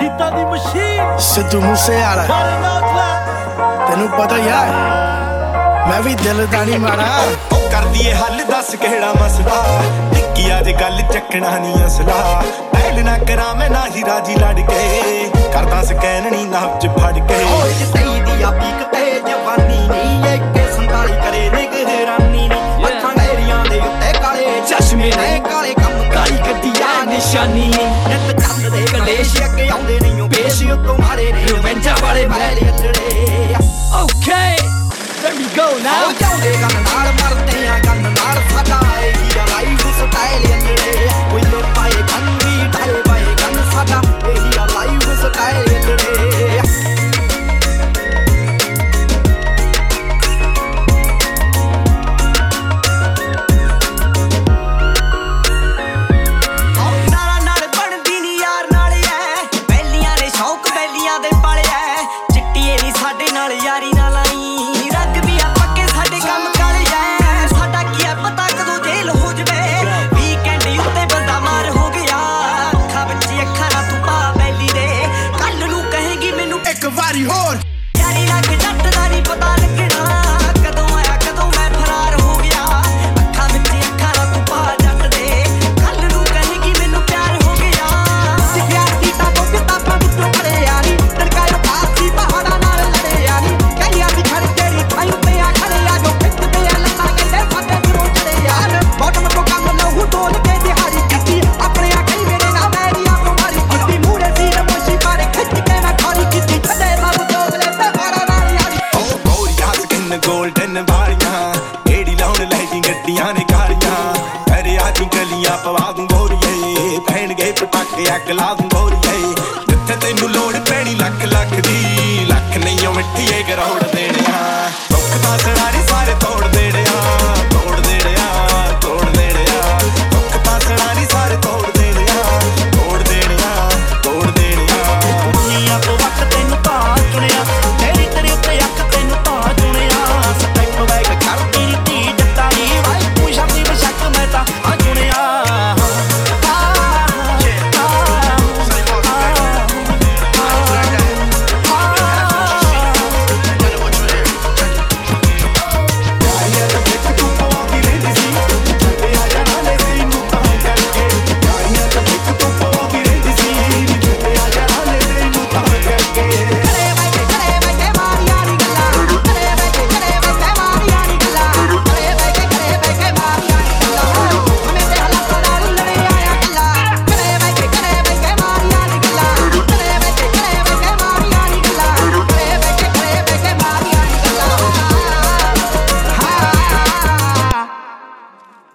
ਗੀਤਾਂ ਦੀ ਮਸ਼ੀਨ। ਸਿੱਧੂ ਮੂਸੇ ਵਾਲਾ ਮਾਰੇ ਨੌਜਵਾਨ ਤੈਨੂੰ ਪਤਾ ਆ ਮੈਂ ਵੀ ਦਿਲ ਦਾ ਨਹੀਂ ਮਾਰਾ ਉਹ ਕਰਦੀ ਏ ਹੱਲ ਦੱਸ ਕਿਹੜਾ ਮਸਲਾ? ਟਿੱਕੀ ਅੱਜ ਗੱਲ ਚੱਕਣਾ ਨਹੀਂ ਅਸਲਾ। ਪਹਿਲ ਨਾ ਕਰਾਂ ਮੈਂ ਨਾ ਹੀ ਰਾਜੀ ਲੜ ਕੇ ਕਰਦਾ ਸਕੈਨ ਨਹੀਂ ਨਾਪ ਚ ਫੜ ਕੇ। ਓਏ ਸਹੀ ਦੀ ਆ ਪੀਕ ਤੇ ਜਵਾਨੀ। ਗੱਡੀਆਂ ਨਿਸ਼ਾਨੀ ਨਿੱਤ ਚੱਲਦੇ ਕਲੇਸ਼ ਅੱਗੇ ਆਉਂਦੇ ਨਹੀਂ ਉਹ ਪੇਸ਼ ਉਤੋਂ ਮਾਰੇ ਨੇ ਰਵੈਂਜਾ ਵਾਲੇ ਮੈਲ ਅੱਡੜੇ okay there we go now ਆਓ ਜਾਂਦੇ ਗੰਨ ਨਾਲ ਮਰਦੇ ਨਾਲ ਯਾਰੀ ਨਾ ਲਾਈ। ਰੰਗ ਵੀ ਆ ਪੱਕੇ ਸਾਡੇ ਕੰਮ ਕਾਲੇ ਐ ਸਾਡਾ ਕੀ ਐ ਪਤਾ ਕਦੋਂ ਜੇਲ ਹੋ ਜਵੇ। ਵੀਕਐਂਡ ਉੱਤੇ ਬੰਦਾ ਮਾਰ ਹੋ ਗਿਆ। ਅੱਖਾਂ ਵਿੱਚ ਅੱਖਾਂ ਨਾ ਤੂੰ ਪਾ ਬੈਲੀ ਦੇ। ਕੱਲ ਨੂੰ ਕਹੇਗੀ ਮੈਨੂੰ ਇੱਕ ਵਾਰੀ ਹੋਰ। ਯਾਰੀ ਲੱਗ ਜੱਟ ਦਾ ਨਹੀਂ ਪਤਾ ਲੱਗਣਾ ਅੱਗ ਲਾ ਦੂੰ ਗੋਰੀਏ। ਜਿੱਥੇ ਤੈਨੂੰ ਲੋੜ ਪੈਣੀ ਲੱਖ ਲੱਖ ਦੀ, ਲੱਖ ਨਹੀਂ ਉਹ ਮਿੱਠੀਏ ਗਰੋੜ।